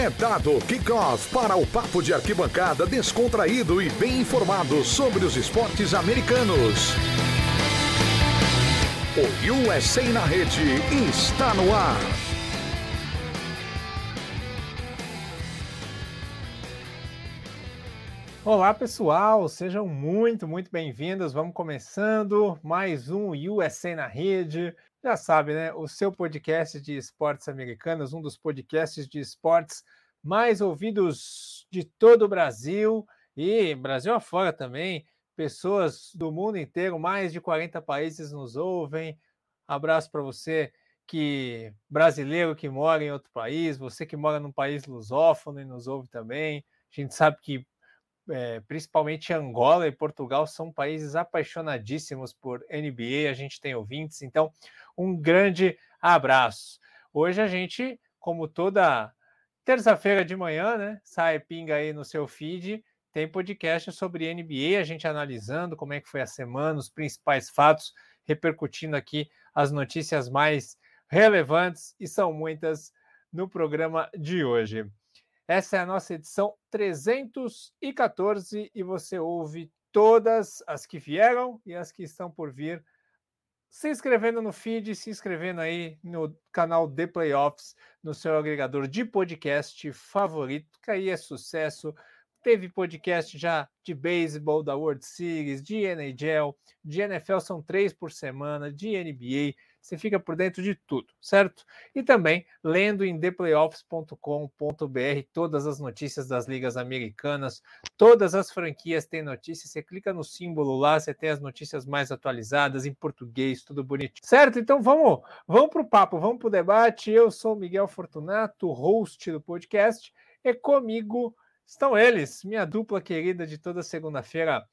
É dado kickoff para o papo de arquibancada descontraído e bem informado sobre os esportes americanos. O USA na rede está no ar. Olá pessoal, sejam muito, muito bem-vindos. Vamos começando mais um USA na rede. Já sabe, né? O seu podcast de esportes americanos, um dos podcasts de esportes mais ouvidos de todo o Brasil e Brasil afora também. Pessoas do mundo inteiro, mais de 40 países nos ouvem. Abraço para você que brasileiro que mora em outro país, você que mora num país lusófono e nos ouve também. A gente sabe que é, principalmente Angola e Portugal são países apaixonadíssimos por NBA. A gente tem ouvintes, então um grande abraço. Hoje a gente, como toda terça-feira de manhã, né? Sai pinga aí no seu feed, tem podcast sobre NBA, a gente analisando como é que foi a semana, os principais fatos, repercutindo aqui as notícias mais relevantes, e são muitas no programa de hoje. Essa é a nossa edição 314 e você ouve todas as que vieram e as que estão por vir se inscrevendo no feed, se inscrevendo aí no canal The Playoffs, no seu agregador de podcast favorito, que aí é sucesso. Teve podcast já de beisebol, da World Series, de NHL, de NFL, são três por semana, de NBA, você fica por dentro de tudo, certo? E também lendo em theplayoffs.com.br todas as notícias das ligas americanas, todas as franquias têm notícias, você clica no símbolo lá, você tem as notícias mais atualizadas em português, tudo bonitinho. Certo? Então vamos, vamos para o papo, vamos para o debate. Eu sou Miguel Fortunato, host do podcast, e comigo estão eles, minha dupla querida de toda segunda-feira.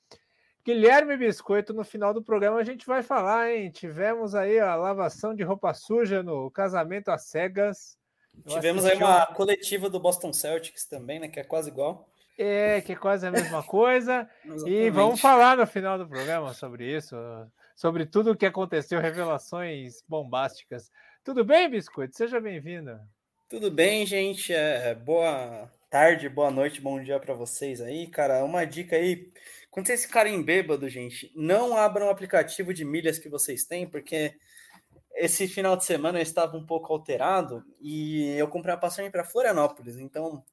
Guilherme Biscoito, no final do programa a gente vai falar, hein? Tivemos aí a lavação de roupa suja no casamento às cegas. Eu Tivemos aí uma coletiva do Boston Celtics também, né? Que é quase igual. É, que é quase a mesma coisa. e vamos falar no final do programa sobre isso, sobre tudo o que aconteceu, revelações bombásticas. Tudo bem, Biscoito? Seja bem-vindo. Tudo bem, gente. É, boa tarde, boa noite, bom dia para vocês aí, cara. Uma dica aí quando vocês ficarem bêbado, gente, não abram o aplicativo de milhas que vocês têm, porque esse final de semana eu estava um pouco alterado e eu comprei uma passagem para Florianópolis. Então,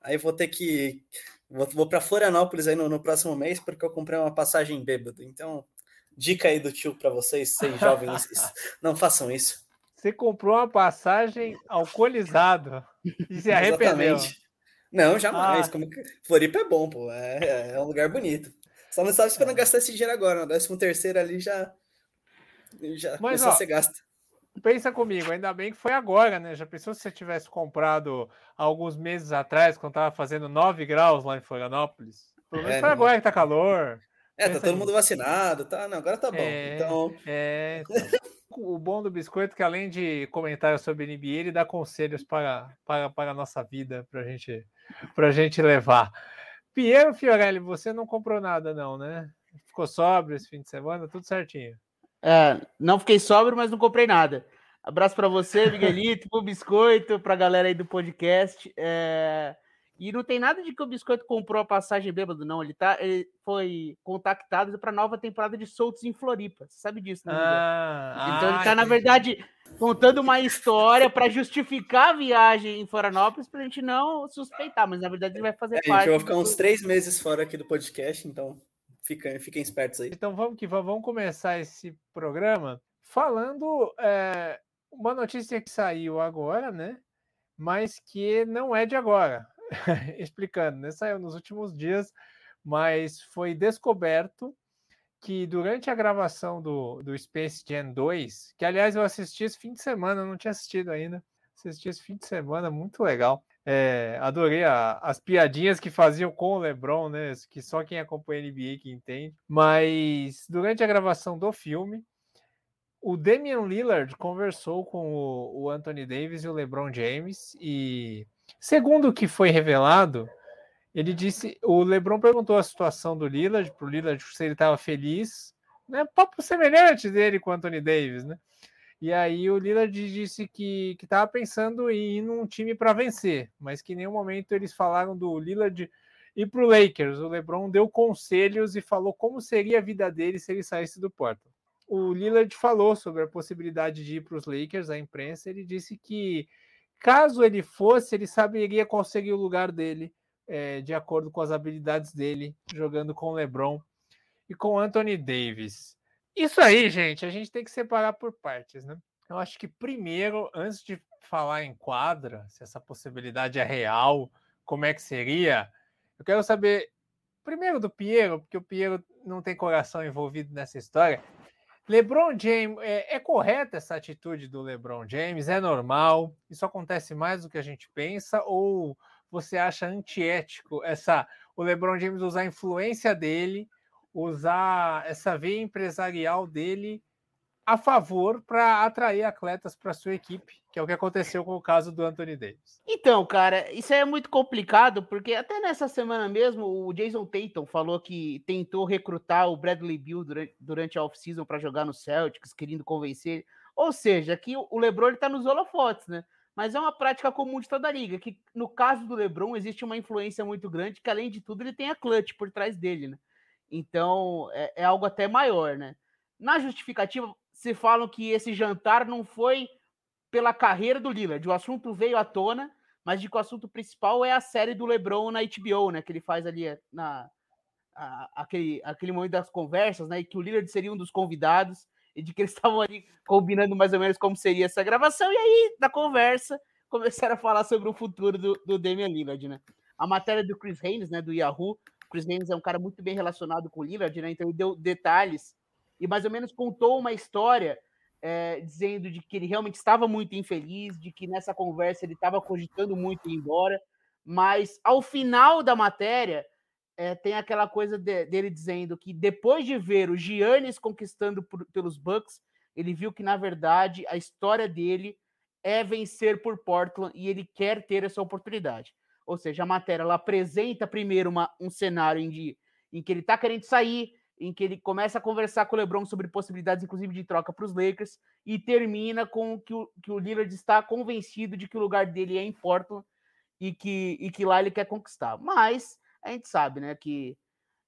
aí vou ter que. Vou, vou para Florianópolis aí no, no, próximo mês, porque eu comprei uma passagem bêbado. Então, dica aí do tio para vocês, seis jovens, não façam isso. Você comprou uma passagem alcoolizado e se arrependeu. Exatamente. Não, jamais. Ah. Como... Floripa é bom, pô. É, é um lugar bonito. Só não estava esperando é. gastar esse dinheiro agora. No décimo terceiro ali já, já Mas, ó, a ser gasto. Pensa comigo, ainda bem que foi agora, né? Já pensou se você tivesse comprado alguns meses atrás, quando estava fazendo 9 graus lá em Florianópolis? Pelo menos é, foi agora que tá calor. É, tá todo mundo vacinado, tá? Não, agora tá bom. É, então... é então. o bom do biscoito é que além de comentários sobre NBA, ele dá conselhos para, para, para a nossa vida, para gente, a gente levar. Piero Fiorelli, você não comprou nada, não, né? Ficou sóbrio esse fim de semana, tudo certinho. É, não fiquei sóbrio, mas não comprei nada. Abraço para você, Miguelito, pro Biscoito, para a galera aí do podcast. É... E não tem nada de que o Biscoito comprou a passagem bêbado, não. Ele, tá, ele foi contactado para a nova temporada de Soltos em Floripa. Você sabe disso, né? Ah, então ah, ele tá, na verdade, contando uma história para justificar a viagem em Florianópolis para a gente não suspeitar, mas na verdade ele vai fazer é, parte. Eu vou ficar uns três meses fora aqui do podcast, então fiquem, fiquem espertos aí. Então vamos que vamos começar esse programa falando é, uma notícia que saiu agora, né? Mas que não é de agora. explicando, né? Saiu nos últimos dias, mas foi descoberto que durante a gravação do, do Space Jam 2, que aliás eu assisti esse fim de semana, não tinha assistido ainda, assisti esse fim de semana, muito legal. É, adorei a, as piadinhas que faziam com o LeBron, né? Que só quem acompanha NBA que entende. Mas durante a gravação do filme, o Damian Lillard conversou com o, o Anthony Davis e o LeBron James e Segundo o que foi revelado, ele disse, o LeBron perguntou a situação do Lillard para o Lillard se ele estava feliz, né? Papo semelhante dele com o Anthony Davis, né? E aí o Lillard disse que estava pensando em ir num time para vencer, mas que em nenhum momento eles falaram do Lillard ir para o Lakers. O LeBron deu conselhos e falou como seria a vida dele se ele saísse do Portland. O Lillard falou sobre a possibilidade de ir para os Lakers, a imprensa, ele disse que caso ele fosse, ele saberia qual seria o lugar dele, é, de acordo com as habilidades dele, jogando com LeBron e com Anthony Davis. Isso aí, gente, a gente tem que separar por partes, né? Eu acho que primeiro, antes de falar em quadra, se essa possibilidade é real, como é que seria, eu quero saber primeiro do Piero, porque o Piero não tem coração envolvido nessa história. LeBron James, é, é correta essa atitude do LeBron James? É normal? Isso acontece mais do que a gente pensa? Ou você acha antiético essa o LeBron James usar a influência dele usar essa veia empresarial dele a favor para atrair atletas para sua equipe, que é o que aconteceu com o caso do Anthony Davis. Então, cara, isso é muito complicado, porque até nessa semana mesmo o Jason Tatum falou que tentou recrutar o Bradley Beal durante, durante a off-season para jogar no Celtics, querendo convencer. Ou seja, que o LeBron está nos holofotes, né? Mas é uma prática comum de toda a liga, que no caso do LeBron existe uma influência muito grande, que além de tudo ele tem a clutch por trás dele, né? Então, é, é algo até maior, né? Na justificativa, se falam que esse jantar não foi pela carreira do Lillard. O assunto veio à tona, mas de que o assunto principal é a série do LeBron na HBO, né? Que ele faz ali eh, na a, aquele, aquele momento das conversas, né? E que o Lillard seria um dos convidados e de que eles estavam ali combinando mais ou menos como seria essa gravação. E aí, na conversa, começaram a falar sobre o futuro do, do Damian Lillard, né? A matéria do Chris Haynes, né? Do Yahoo, Chris Haynes é um cara muito bem relacionado com o Lillard, né? Então ele deu detalhes e mais ou menos contou uma história é, dizendo de que ele realmente estava muito infeliz, de que nessa conversa ele estava cogitando muito ir embora, mas ao final da matéria é, tem aquela coisa de, dele dizendo que depois de ver o Giannis conquistando por, pelos Bucks, ele viu que na verdade a história dele é vencer por Portland e ele quer ter essa oportunidade. Ou seja, a matéria ela apresenta primeiro uma, um cenário em, de, em que ele está querendo sair, em que ele começa a conversar com o LeBron sobre possibilidades, inclusive, de troca para os Lakers, e termina com que o, que o Lillard está convencido de que o lugar dele é em Portland e que, e que lá ele quer conquistar. Mas a gente sabe, né, que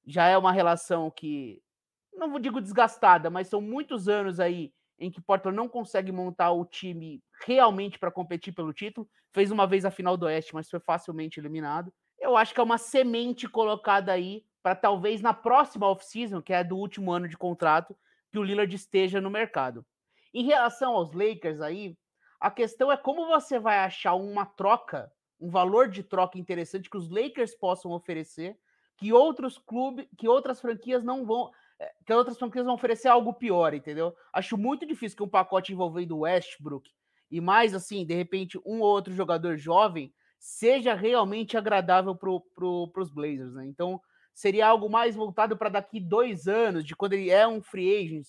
já é uma relação que, não digo desgastada, mas são muitos anos aí em que Portland não consegue montar o time realmente para competir pelo título. Fez uma vez a final do Oeste, mas foi facilmente eliminado. Eu acho que é uma semente colocada aí para talvez na próxima off-season, que é do último ano de contrato, que o Lillard esteja no mercado. Em relação aos Lakers aí, a questão é como você vai achar uma troca, um valor de troca interessante que os Lakers possam oferecer, que outros clubes, que outras franquias não vão, é, que outras franquias vão oferecer algo pior, entendeu? Acho muito difícil que um pacote envolvendo Westbrook e mais assim, de repente, um ou outro jogador jovem seja realmente agradável para pro, os Blazers, né? Então, seria algo mais voltado para daqui dois anos, de quando ele é um free agent.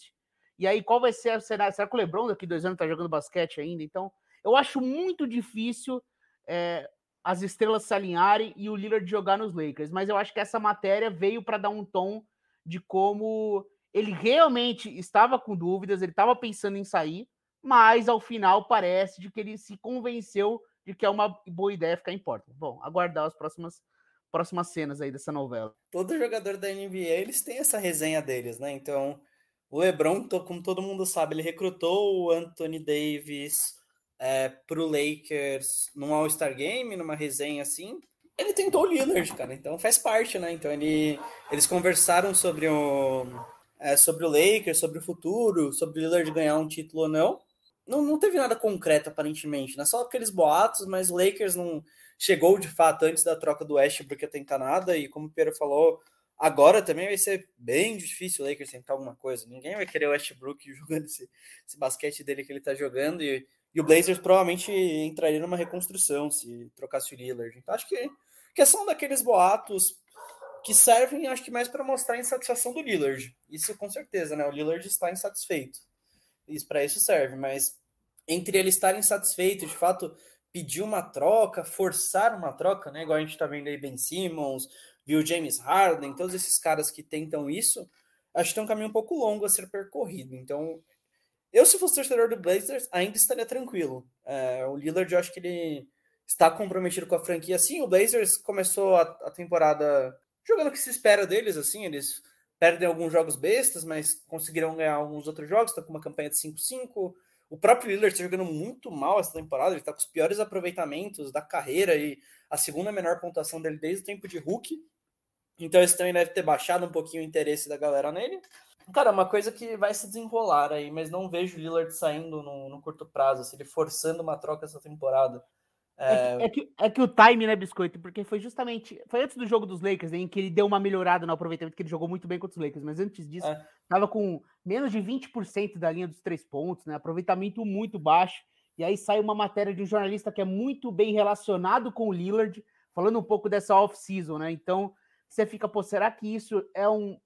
E aí, qual vai ser o cenário? Será que o LeBron daqui dois anos está jogando basquete ainda? Então, eu acho muito difícil é, as estrelas se alinharem e o Lillard jogar nos Lakers. Mas eu acho que essa matéria veio para dar um tom de como ele realmente estava com dúvidas, ele estava pensando em sair, mas ao final parece de que ele se convenceu de que é uma boa ideia ficar em Portland. Bom, aguardar as próximas próximas cenas aí dessa novela. Todo jogador da NBA, eles têm essa resenha deles, né? Então, o LeBron, como todo mundo sabe, ele recrutou o Anthony Davis é, pro Lakers num All-Star Game, numa resenha assim, ele tentou o Lillard, cara, então faz parte, né? Então ele, eles conversaram sobre o, é, sobre o Lakers, sobre o futuro, sobre o Lillard ganhar um título ou não. Não, não teve nada concreto, aparentemente, né? Só aqueles boatos, mas o Lakers não chegou de fato antes da troca do Westbrook a tentar nada, e como o Pedro falou, agora também vai ser bem difícil o Lakers tentar alguma coisa. Ninguém vai querer o Westbrook jogando esse, esse basquete dele que ele tá jogando, e, e o Blazers provavelmente entraria numa reconstrução se trocasse o Lillard. Então acho que são daqueles boatos que servem, acho que mais para mostrar a insatisfação do Lillard. Isso com certeza, né? O Lillard está insatisfeito. Isso para isso serve, mas entre ele estar insatisfeito, de fato, pedir uma troca, forçar uma troca, né? Igual a gente está vendo aí Ben Simmons, viu James Harden, todos esses caras que tentam isso, acho que tem um caminho um pouco longo a ser percorrido. Então, eu, se fosse torcedor do Blazers, ainda estaria tranquilo. É, o Lillard, eu acho que ele está comprometido com a franquia. Sim, o Blazers começou a, a temporada jogando o que se espera deles, assim, eles perdem alguns jogos bestas, mas conseguiram ganhar alguns outros jogos, estão com uma campanha de 5-5. O próprio Lillard está jogando muito mal essa temporada, ele está com os piores aproveitamentos da carreira e a segunda menor pontuação dele desde o tempo de Hulk. Então isso também deve ter baixado um pouquinho o interesse da galera nele. Cara, uma coisa que vai se desenrolar aí, mas não vejo o Lillard saindo no, no curto prazo, se ele forçando uma troca essa temporada. É... É, que, é que o time, né, Biscoito? Porque foi justamente. Foi antes do jogo dos Lakers, né, em que ele deu uma melhorada no aproveitamento, que ele jogou muito bem contra os Lakers. Mas antes disso, é. tava com menos de 20% da linha dos três pontos, né? Aproveitamento muito baixo. E aí sai uma matéria de um jornalista que é muito bem relacionado com o Lillard, falando um pouco dessa off-season, né? Então, você fica, pô, será que isso é um.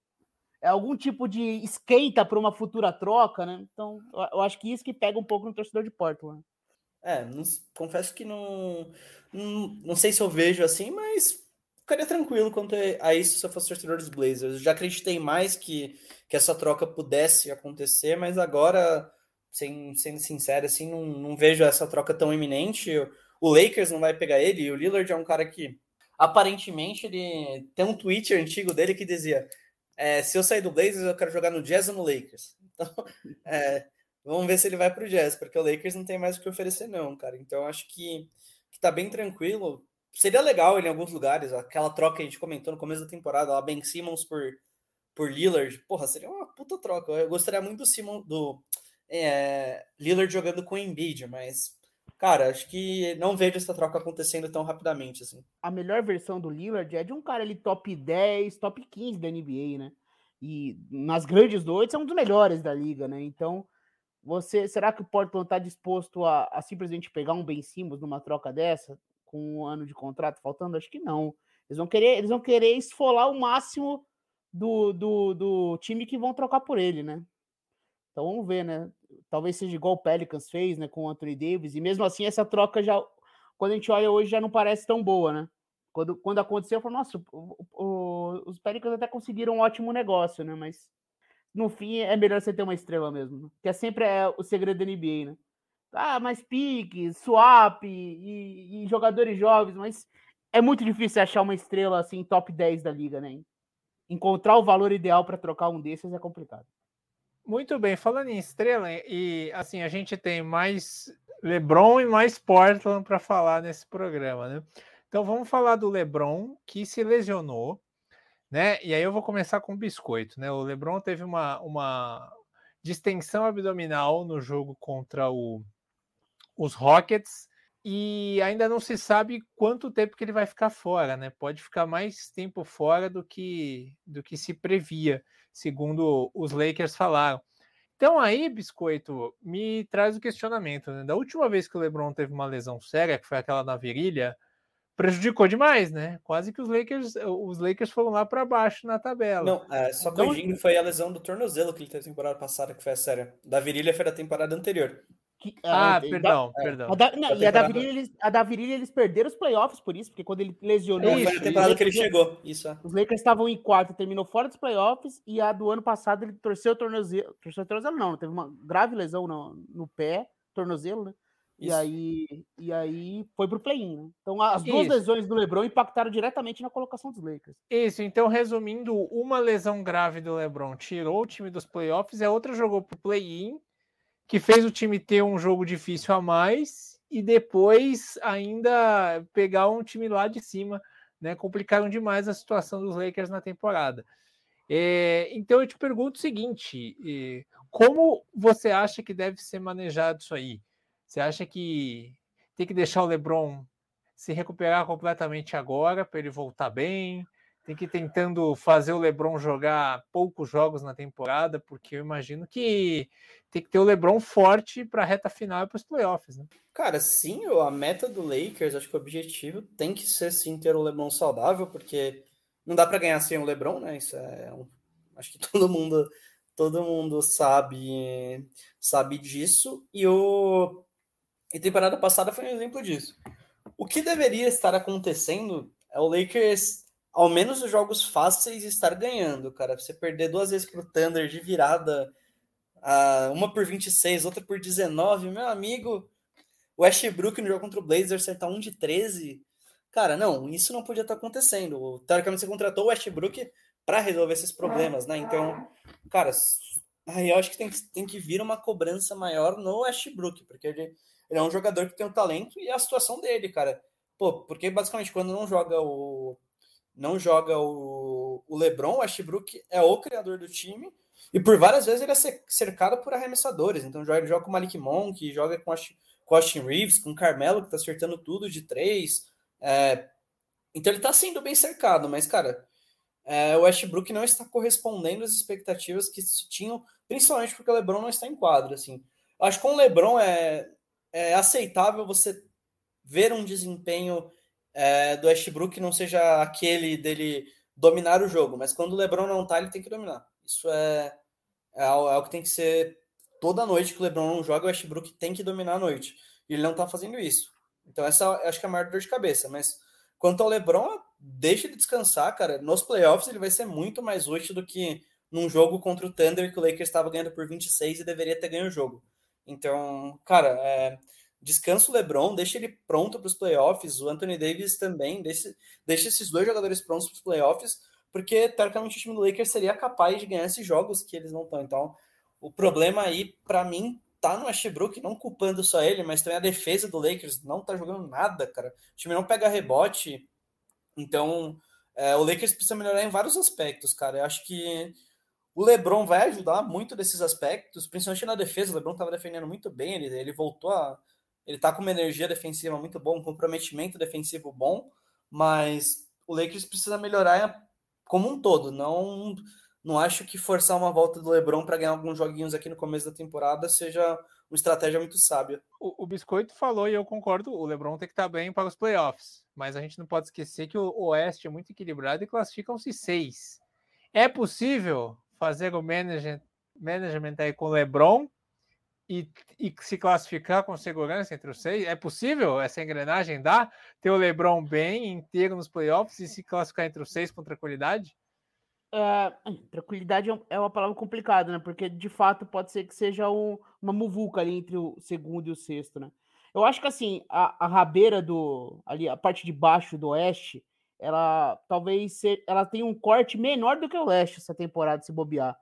É algum tipo de esquenta para uma futura troca, né? Então, eu acho que isso que pega um pouco no torcedor de Portland. É, não, confesso que não, não, não sei se eu vejo assim, mas ficaria tranquilo quanto a isso se eu fosse torcedor dos Blazers. Eu já acreditei mais que, que essa troca pudesse acontecer, mas agora, sem, sendo sincero, assim, não, não vejo essa troca tão iminente. O Lakers não vai pegar ele, e o Lillard é um cara que aparentemente ele tem um tweet antigo dele que dizia: é, se eu sair do Blazers, eu quero jogar no Jazz ou no Lakers. Então, é, Vamos ver se ele vai para o Jazz, porque o Lakers não tem mais o que oferecer, não, cara. Então acho que, que tá bem tranquilo. Seria legal ele em alguns lugares, aquela troca que a gente comentou no começo da temporada, lá Ben Simmons por, por Lillard. Porra, seria uma puta troca. Eu gostaria muito do Simon, do é, Lillard jogando com o Embiid, mas cara, acho que não vejo essa troca acontecendo tão rapidamente assim. A melhor versão do Lillard é de um cara ali top 10, top 15 da NBA, né? E nas grandes noites é um dos melhores da liga, né? Então, você, será que o Portland está disposto a, a, simplesmente pegar um Ben Simmons numa troca dessa, com um ano de contrato faltando? Acho que não. Eles vão querer, eles vão querer esfolar o máximo do, do, do time que vão trocar por ele, né? Então vamos ver, né? Talvez seja igual o Pelicans fez, né, com o Anthony Davis, e mesmo assim essa troca já, quando a gente olha hoje, já não parece tão boa, né? Quando, quando aconteceu, eu falei, nossa, o, o, os Pelicans até conseguiram um ótimo negócio, né? Mas no fim é melhor você ter uma estrela mesmo. Né? Que é sempre é o segredo da NBA, né? Ah, mais piques, swap e, e, jogadores jovens, mas é muito difícil achar uma estrela assim, top 10 da liga, né? Encontrar o valor ideal para trocar um desses é complicado. Muito bem, falando em estrela, e assim, a gente tem mais LeBron e mais Portland para falar nesse programa, né? Então vamos falar do LeBron que se lesionou né? E aí eu vou começar com o biscoito, né? O LeBron teve uma, uma distensão abdominal no jogo contra o, os Rockets e ainda não se sabe quanto tempo que ele vai ficar fora, né? Pode ficar mais tempo fora do que do que se previa, segundo os Lakers falaram. Então aí, biscoito, me traz o questionamento, né? Da última vez que o LeBron teve uma lesão séria, que foi aquela na virilha, prejudicou demais, né? Quase que os Lakers, os Lakers foram lá para baixo na tabela. Não, é, só então, corrigindo, foi a lesão do tornozelo que ele teve temporada passada, que foi a séria. Da virilha foi da temporada anterior. Que, ah, ah perdão, da, perdão. A da, não, e a da, virilha, eles, a da virilha eles perderam os playoffs por isso, porque quando ele lesionou. É, foi a temporada que ele chegou. Isso. É. Os Lakers estavam em quarto, terminou fora dos playoffs, e a do ano passado ele torceu o tornozelo. Torceu o tornozelo, não, teve uma grave lesão no, no pé, tornozelo, né? E aí, e aí foi pro play-in. Né? Então as duas Isso. lesões do LeBron impactaram diretamente na colocação dos Lakers. Isso, então resumindo, uma lesão grave do LeBron tirou o time dos playoffs, e a outra jogou pro play-in, que fez o time ter um jogo difícil a mais e depois ainda pegar um time lá de cima, né? Complicaram demais a situação dos Lakers na temporada. É, então eu te pergunto o seguinte: é, como você acha que deve ser manejado isso aí? Você acha que tem que deixar o LeBron se recuperar completamente agora para ele voltar bem? Tem que ir tentando fazer o LeBron jogar poucos jogos na temporada, porque eu imagino que tem que ter o LeBron forte para a reta final e para os playoffs, né? Cara, sim, a meta do Lakers, acho que o objetivo tem que ser sim ter o LeBron saudável, porque não dá para ganhar sem o LeBron, né? Isso é um... acho que todo mundo todo mundo sabe sabe disso. E o e temporada passada foi um exemplo disso. O que deveria estar acontecendo é o Lakers, ao menos os jogos fáceis, estar ganhando, cara. Você perder duas vezes pro Thunder de virada uma por 26, outra por 19. Meu amigo, o Westbrook no jogo contra o Blazers acertar um de 13. Cara, não, isso não podia estar acontecendo. Teoricamente, você contratou o Westbrook para resolver esses problemas, né? Então, cara, aí eu acho que tem, tem que vir uma cobrança maior no Westbrook, porque ele, ele é um jogador que tem o talento e a situação dele, cara. Pô, porque basicamente quando não joga o não joga o, o LeBron, o Westbrook é o criador do time e por várias vezes ele é cercado por arremessadores. Então ele joga com o Malik Monk, joga com, com Austin Reeves, com o Carmelo, que tá acertando tudo de três. É, então ele tá sendo bem cercado, mas, cara, é, o Westbrook não está correspondendo às expectativas que se tinham, principalmente porque o LeBron não está em quadro. Assim. Acho que com o LeBron é, é aceitável você ver um desempenho é, do Westbrook não seja aquele dele dominar o jogo, mas quando o LeBron não tá, ele tem que dominar. Isso é, é, é o que tem que ser toda noite que o LeBron não joga, o Westbrook tem que dominar a noite. E ele não tá fazendo isso. Então essa acho que é a maior dor de cabeça, mas quanto ao LeBron, deixa ele descansar, cara. Nos playoffs ele vai ser muito mais útil do que num jogo contra o Thunder que o Lakers estava ganhando por 26 e deveria ter ganho o jogo. Então, cara, é, descansa o LeBron, deixa ele pronto para os playoffs, o Anthony Davis também, deixa, deixa esses dois jogadores prontos para os playoffs, porque teoricamente o time do Lakers seria capaz de ganhar esses jogos que eles não estão. Então, o problema aí, para mim, tá no Westbrook, não culpando só ele, mas também a defesa do Lakers não tá jogando nada, cara. O time não pega rebote. Então, é, o Lakers precisa melhorar em vários aspectos, cara. Eu acho que o LeBron vai ajudar muito desses aspectos, principalmente na defesa. O LeBron estava defendendo muito bem, ele, ele voltou a. Ele tá com uma energia defensiva muito bom, um comprometimento defensivo bom, mas o Lakers precisa melhorar como um todo, não não acho que forçar uma volta do LeBron para ganhar alguns joguinhos aqui no começo da temporada seja uma estratégia muito sábia. O, o, Biscoito falou e eu concordo, o LeBron tem que estar tá bem para os playoffs, mas a gente não pode esquecer que o Oeste é muito equilibrado e classificam-se seis. É possível fazer o management, management aí com o LeBron e, e, se classificar com segurança entre os seis? É possível essa engrenagem dar? Ter o LeBron bem inteiro nos playoffs e se classificar entre os seis com tranquilidade? Uh, tranquilidade é, é uma palavra complicada, né? Porque de fato pode ser que seja um, uma muvuca ali entre o segundo e o sexto, né? Eu acho que assim, a, a rabeira do. ali, a parte de baixo do oeste, ela talvez ela tem um corte menor do que o leste essa temporada, se bobear.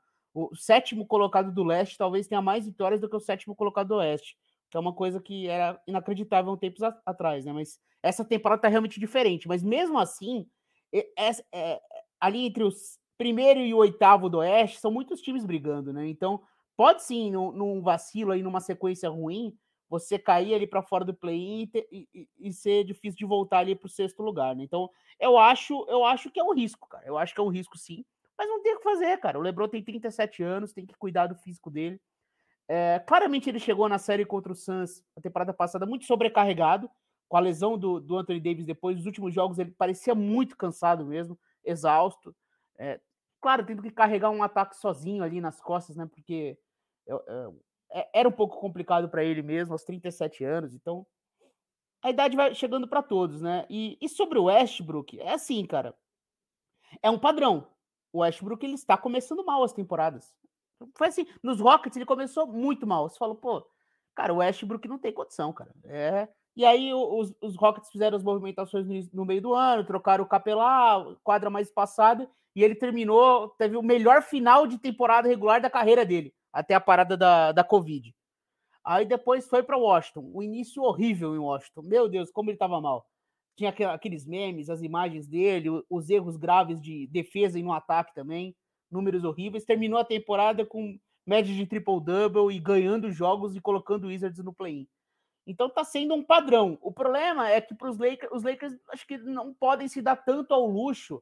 O sétimo colocado do leste talvez tenha mais vitórias do que o sétimo colocado do oeste. Que é uma coisa que era inacreditável um tempos atrás, né? Mas essa temporada tá realmente diferente. Mas mesmo assim, é, é, ali entre os primeiro e o oitavo do Oeste são muitos times brigando, né? Então, pode sim, num, num vacilo aí, numa sequência ruim, você cair ali para fora do play-in e, e, e, ser difícil de voltar ali para o sexto lugar, né? Então, eu acho, eu acho que é um risco, cara. Eu acho que é um risco sim, mas não tem o que fazer, cara. O LeBron tem 37 anos, tem que cuidar do físico dele. É, claramente ele chegou na série contra o Suns a temporada passada muito sobrecarregado, com a lesão do, do Anthony Davis depois. Nos últimos jogos ele parecia muito cansado mesmo, exausto. É, claro, tendo que carregar um ataque sozinho ali nas costas, né? Porque eu, eu, é, era um pouco complicado para ele mesmo, aos 37 anos. Então, a idade vai chegando para todos, né? E, e, sobre o Westbrook, é assim, cara. É um padrão. O Westbrook ele está começando mal as temporadas. Foi assim, nos Rockets ele começou muito mal. Você falou, pô, cara, o Westbrook não tem condição, cara. É. E aí os, os Rockets fizeram as movimentações no, no meio do ano, trocaram o Capelá, quadra mais passada, e ele terminou, teve o melhor final de temporada regular da carreira dele, até a parada da, da Covid. Aí depois foi para Washington, o início horrível em Washington. Meu Deus, como ele estava mal. Tinha aqueles memes, as imagens dele, os erros graves de defesa e no ataque também, números horríveis. Terminou a temporada com média de triple-double e ganhando jogos e colocando Wizards no play-in. Então tá sendo um padrão. O problema é que para os Lakers, os Lakers acho que não podem se dar tanto ao luxo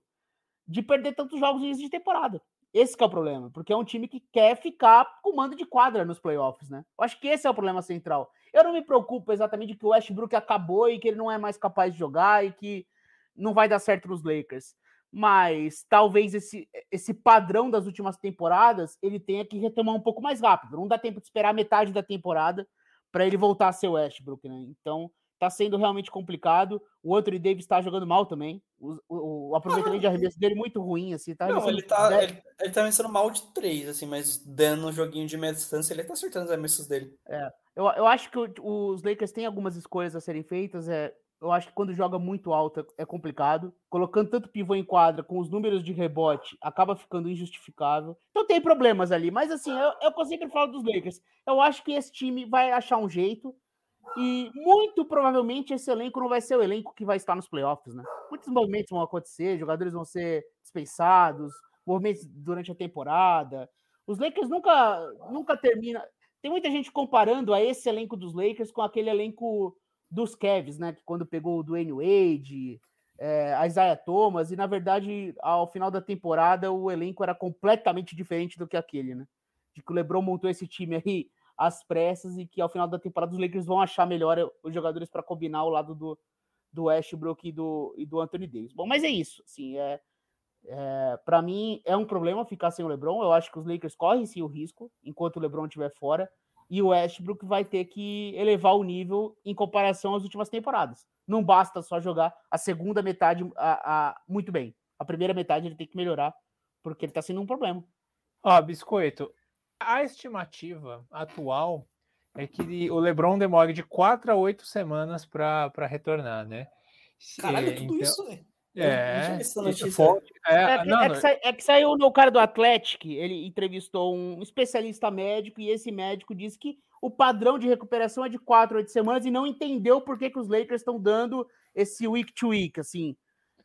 de perder tantos jogos no início de temporada. Esse é o problema, porque é um time que quer ficar com mando de quadra nos playoffs, né? Eu acho que esse é o problema central. Eu não me preocupo exatamente de que o Westbrook acabou e que ele não é mais capaz de jogar e que não vai dar certo nos Lakers. Mas talvez esse, esse padrão das últimas temporadas ele tenha que retomar um pouco mais rápido. Não dá tempo de esperar metade da temporada para ele voltar a ser o Westbrook, né? Então, tá sendo realmente complicado. O Anthony Davis está jogando mal também. O, o, o aproveitamento de arremesso dele muito ruim, assim, tá? Não, ele tá, ele, ele tá vencendo mal de três, assim, mas dando um joguinho de meia distância, ele tá acertando os arremessos dele. É, eu, eu acho que o, os Lakers têm algumas escolhas a serem feitas, é, eu acho que quando joga muito alto é complicado. Colocando tanto pivô em quadra, com os números de rebote, acaba ficando injustificável. Então tem problemas ali. Mas assim, eu, eu sempre falo dos Lakers. Eu acho que esse time vai achar um jeito. E muito provavelmente esse elenco não vai ser o elenco que vai estar nos playoffs, né? Muitos movimentos vão acontecer, jogadores vão ser dispensados, movimentos durante a temporada. Os Lakers nunca, nunca termina. Tem muita gente comparando a esse elenco dos Lakers com aquele elenco dos Cavs, né? Que quando pegou o Dwayne Wade, é, a Isaiah Thomas, e na verdade, ao final da temporada, o elenco era completamente diferente do que aquele, né? De que o LeBron montou esse time aí às pressas e que ao final da temporada os Lakers vão achar melhor os jogadores para combinar ao lado do, do Westbrook e do, e do Anthony Davis. Bom, mas é isso, assim, é, é para mim é um problema ficar sem o LeBron. Eu acho que os Lakers correm sim o risco enquanto o LeBron estiver fora e o Westbrook vai ter que elevar o nível em comparação às últimas temporadas. Não basta só jogar a segunda metade a, a muito bem. A primeira metade ele tem que melhorar, porque ele está sendo um problema. Ó, Biscoito, a estimativa atual é que o LeBron demore de 4 a 8 semanas para retornar, né? Caralho, é, tudo então, isso, né? É, é, é, não, é, que sa, é, que saiu no cara do Atlético, ele entrevistou um especialista médico e esse médico disse que o padrão de recuperação é de 4, 8 semanas e não entendeu por que, que os Lakers estão dando esse week to week, assim.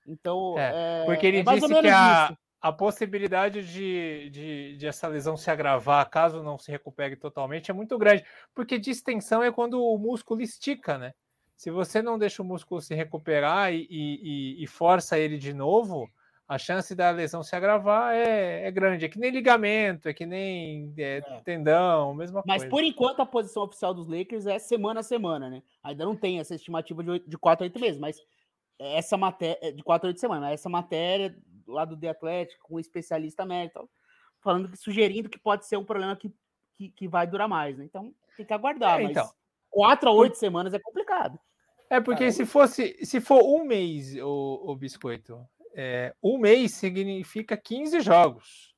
Então, é, porque ele disse que a, a possibilidade de, de, de, essa lesão se agravar caso não se recupere totalmente é muito grande, porque distensão é quando o músculo estica, né? Se você não deixa o músculo se recuperar e, e, e força ele de novo, a chance da lesão se agravar é, é, grande. É que nem ligamento, é que nem é, é. tendão, mesma Mas coisa. Mas por enquanto a posição oficial dos Lakers é semana a semana, né? Ainda não tem essa estimativa de, 8, de 4 a 8 meses, mas essa matéria é, de 4 a 8 semanas, essa matéria lá do The Athletic, com um especialista médico, falando que sugerindo que pode ser um problema que, que, que vai durar mais, né? Então tem que aguardar, é, então. 4 a 8 por... semanas é complicado. É porque se fosse, se for um mês, o, o biscoito, é, um mês significa 15 jogos.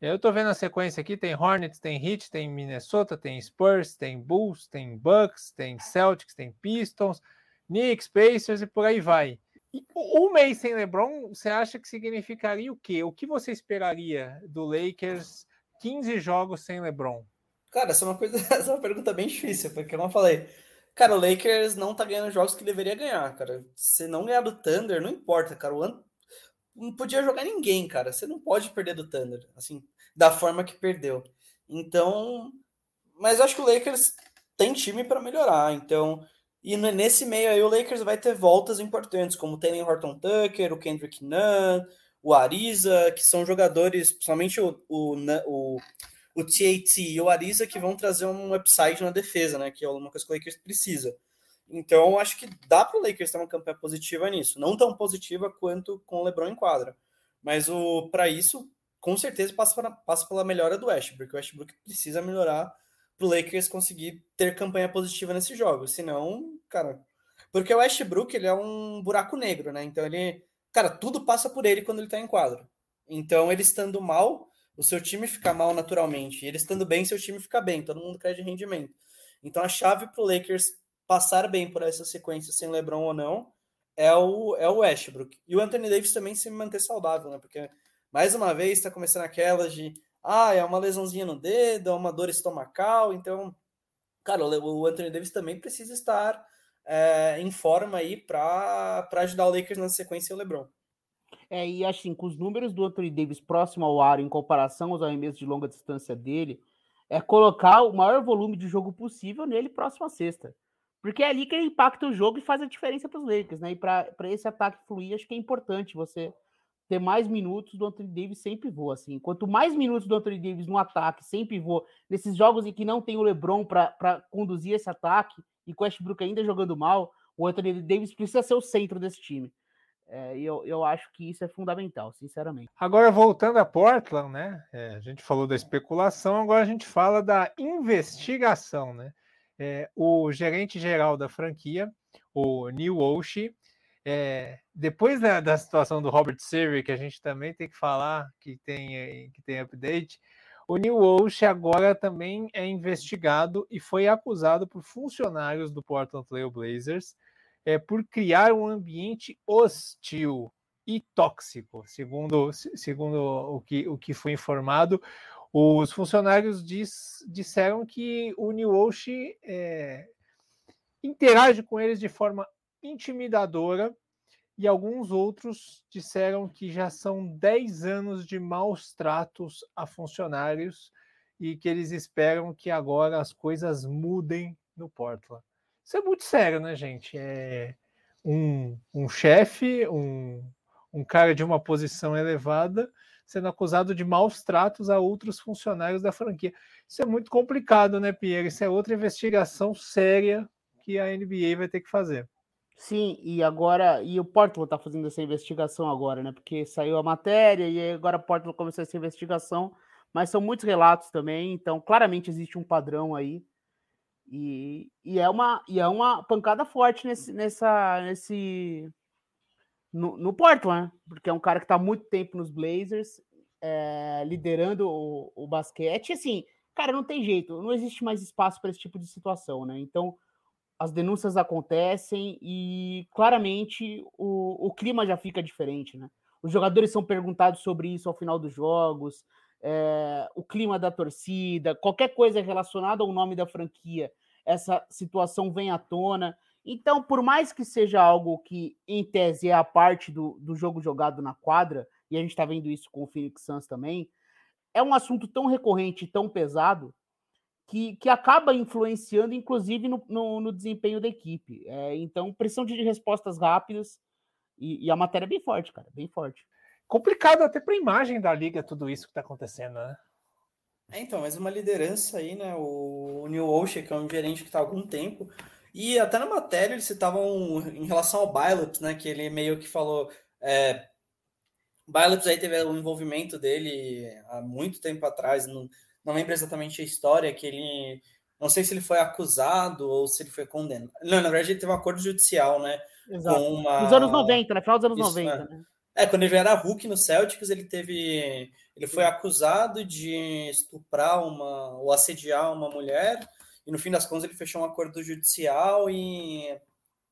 Eu tô vendo a sequência aqui: tem Hornets, tem Heat, tem Minnesota, tem Spurs, tem Bulls, tem Bucks, tem Celtics, tem Pistons, Knicks, Pacers e por aí vai. E um mês sem LeBron, você acha que significaria o quê? O que você esperaria do Lakers 15 jogos sem LeBron? Cara, essa é uma coisa, essa é uma pergunta bem difícil, porque como eu falei, Cara, o Lakers não tá ganhando jogos que deveria ganhar, cara. Se não ganhar do Thunder, não importa, cara. O An... Não podia jogar ninguém, cara. Você não pode perder do Thunder, assim, da forma que perdeu. Então, mas eu acho que o Lakers tem time para melhorar. Então, e nesse meio aí o Lakers vai ter voltas importantes, como o Horton Tucker, o Kendrick Nunn, o Ariza, que são jogadores, principalmente o, o, o o TAT e o Ariza que vão trazer um upside na defesa, né? Que é uma coisa que o Lakers precisa. Então, acho que dá para o Lakers ter uma campanha positiva nisso. Não tão positiva quanto com o LeBron em quadra. Mas para isso, com certeza, passa, pra, passa pela melhora do Westbrook. O Westbrook precisa melhorar para o Lakers conseguir ter campanha positiva nesse jogo. Senão, cara... Porque o Westbrook, ele é um buraco negro, né? Então, ele... Cara, tudo passa por ele quando ele está em quadro. Então, ele estando mal o seu time fica mal naturalmente. E ele estando bem, seu time fica bem. Todo mundo cai de rendimento. Então a chave para o Lakers passar bem por essa sequência, sem LeBron ou não, é o, é o Westbrook. E o Anthony Davis também se manter saudável, né? Porque, mais uma vez, está começando aquelas de ah, é uma lesãozinha no dedo, é uma dor estomacal. Então, cara, o Anthony Davis também precisa estar é, em forma aí para ajudar o Lakers na sequência e o LeBron. É, e assim, com os números do Anthony Davis próximo ao aro em comparação aos arremessos de longa distância dele, é colocar o maior volume de jogo possível nele próximo à sexta. Porque é ali que ele impacta o jogo e faz a diferença para os Lakers, né? E para esse ataque fluir, acho que é importante você ter mais minutos do Anthony Davis sem pivô, assim. Quanto mais minutos do Anthony Davis no ataque, sem pivô, nesses jogos em que não tem o LeBron para conduzir esse ataque, e com o Westbrook ainda jogando mal, o Anthony Davis precisa ser o centro desse time. É, eu, eu acho que isso é fundamental, sinceramente. Agora, voltando a Portland, né? É, a gente falou da especulação, agora a gente fala da investigação, né? É, o gerente geral da franquia, o Neil Walsh, É, depois da, da, situação do Robert Siri, que a gente também tem que falar, que tem, que tem update, o New Walsh agora também é investigado e foi acusado por funcionários do Portland Trail Blazers é, por criar um ambiente hostil e tóxico, segundo, segundo o, que, o que foi informado. Os funcionários diz, disseram que o New Walsh é, interage com eles de forma intimidadora e alguns outros disseram que já são 10 anos de maus tratos a funcionários e que eles esperam que agora as coisas mudem no Portland. Isso é muito sério, né, gente? É um, um chefe, um, um cara de uma posição elevada sendo acusado de maus tratos a outros funcionários da franquia. Isso é muito complicado, né, Pierre? Isso é outra investigação séria que a NBA vai ter que fazer. Sim, e agora, e o Portland tá fazendo essa investigação agora, né? Porque saiu a matéria e agora o Portland começou essa investigação, mas são muitos relatos também, então claramente existe um padrão aí. E, e, é, uma, e é uma pancada forte nesse, nessa, nesse, no, no Portland, porque é um cara que está muito tempo nos Blazers, é, liderando o, o basquete. Assim, cara, não tem jeito, não existe mais espaço para esse tipo de situação, né? Então, as denúncias acontecem e claramente o, o clima já fica diferente, né? Os jogadores são perguntados sobre isso ao final dos jogos, é, o clima da torcida, qualquer coisa relacionada ao nome da franquia, essa situação vem à tona. Então, por mais que seja algo que, em tese, é a parte do, do jogo jogado na quadra, e a gente está vendo isso com o Phoenix Suns também, é um assunto tão recorrente, tão pesado, que, que acaba influenciando, inclusive, no, no, no desempenho da equipe. É, então, pressão de respostas rápidas, e, e, a matéria é bem forte, cara, bem forte. Complicado até para a imagem da liga, tudo isso que está acontecendo, né? É, então, mas uma liderança aí, né? O, o Neil Ocean, que é um gerente que está há algum tempo, e até na matéria eles citavam em relação ao Billups, né? Que ele meio que falou. É, Billups aí teve o envolvimento dele há muito tempo atrás, não, não lembro exatamente a história, que ele. Não sei se ele foi acusado ou se ele foi condenado. Não, na verdade ele teve um acordo judicial, né? Exato. Com uma... Nos anos 90, né? Final dos anos Isso, 90, é. né? É, quando ele era Hulk no Celtics, ele teve. Ele foi acusado de estuprar uma ou assediar uma mulher e no fim das contas ele fechou um acordo judicial e,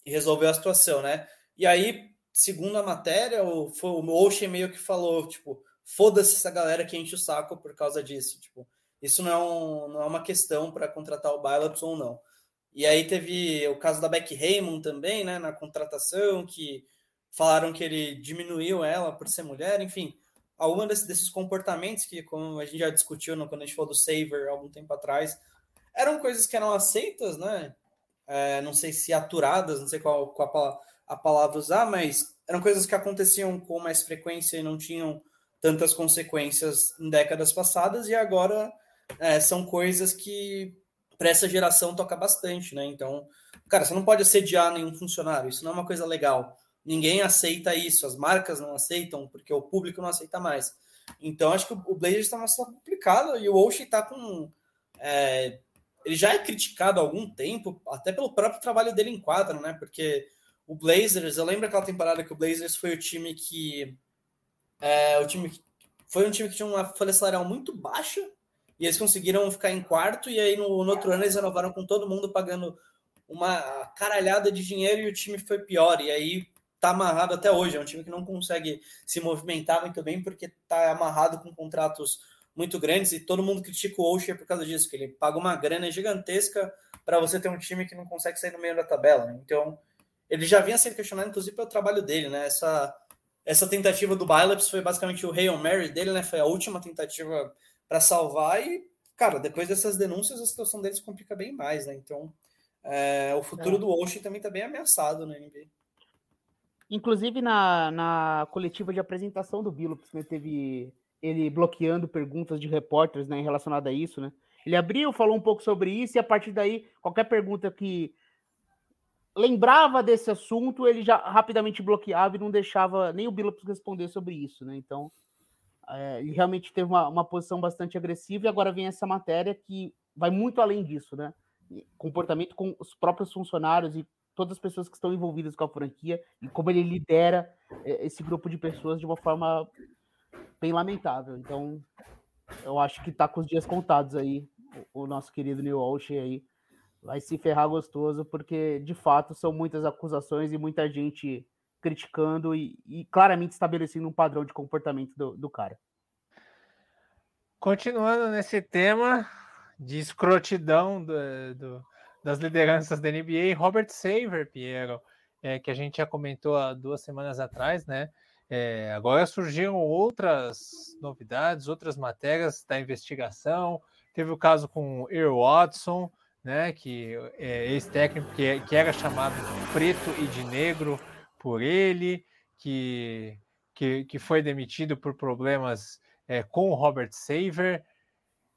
e resolveu a situação, né? E aí, segundo a matéria, o, foi, o Ocean meio que falou, tipo, foda-se essa galera que enche o saco por causa disso, tipo, isso não é, um, não é uma questão para contratar o Billups ou não. E aí teve o caso da Beck Raymond também, né, na contratação, que falaram que ele diminuiu ela por ser mulher, enfim, algum desses, desses comportamentos que, como a gente já discutiu no, quando a gente falou do Saver algum tempo atrás, eram coisas que eram aceitas, né? É, não sei se aturadas, não sei qual, qual a, palavra usar, mas eram coisas que aconteciam com mais frequência e não tinham tantas consequências em décadas passadas, e agora é, são coisas que para essa geração toca bastante, né? Então, cara, você não pode assediar nenhum funcionário, isso não é uma coisa legal. Ninguém aceita isso, as marcas não aceitam, porque o público não aceita mais. Então, acho que o Blazers está uma situação complicada e o Oshie está com. É, ele já é criticado há algum tempo, até pelo próprio trabalho dele em quadra, né? Porque o Blazers, eu lembro aquela temporada que o Blazers foi o time que. É, o time foi um time que tinha uma folha salarial muito baixa e eles conseguiram ficar em quarto. E aí no, no outro ano eles renovaram com todo mundo pagando uma caralhada de dinheiro e o time foi pior. E aí tá amarrado até hoje. É um time que não consegue se movimentar muito bem porque tá amarrado com contratos muito grandes e todo mundo critica o Oshie por causa disso, que ele paga uma grana gigantesca para você ter um time que não consegue sair no meio da tabela. Então, ele já vinha sendo questionado, inclusive, pelo trabalho dele, né? Essa, essa tentativa do Billups foi basicamente o Hail Mary dele, né? Foi a última tentativa para salvar e, cara, depois dessas denúncias, a situação deles complica bem mais, né? Então, é, o futuro é. do Oshie também está bem ameaçado na NBA. Inclusive, na, na coletiva de apresentação do Billups, né, teve ele bloqueando perguntas de repórteres né, relacionada a isso, né? Ele abriu, falou um pouco sobre isso, e a partir daí, qualquer pergunta que lembrava desse assunto, ele já rapidamente bloqueava e não deixava nem o Billups responder sobre isso, né? Então, é, ele realmente teve uma, uma posição bastante agressiva, e agora vem essa matéria que vai muito além disso, né? Comportamento com os próprios funcionários e todas as pessoas que estão envolvidas com a franquia e como ele lidera é, esse grupo de pessoas de uma forma bem lamentável. Então, eu acho que está com os dias contados aí, o, o nosso querido Neil Walsh aí vai se ferrar gostoso, porque de fato são muitas acusações e muita gente criticando e, e claramente estabelecendo um padrão de comportamento do, do cara. Continuando nesse tema de escrotidão do, do, das lideranças da NBA, Robert Saver, Piero, é, que a gente já comentou há duas semanas atrás, né? É, agora surgiram outras novidades, outras matérias da investigação. Teve o caso com Earl Watson, né? Que é ex-técnico que, que era chamado de preto e de negro por ele, que, que, que foi demitido por problemas é, com o Robert Saver.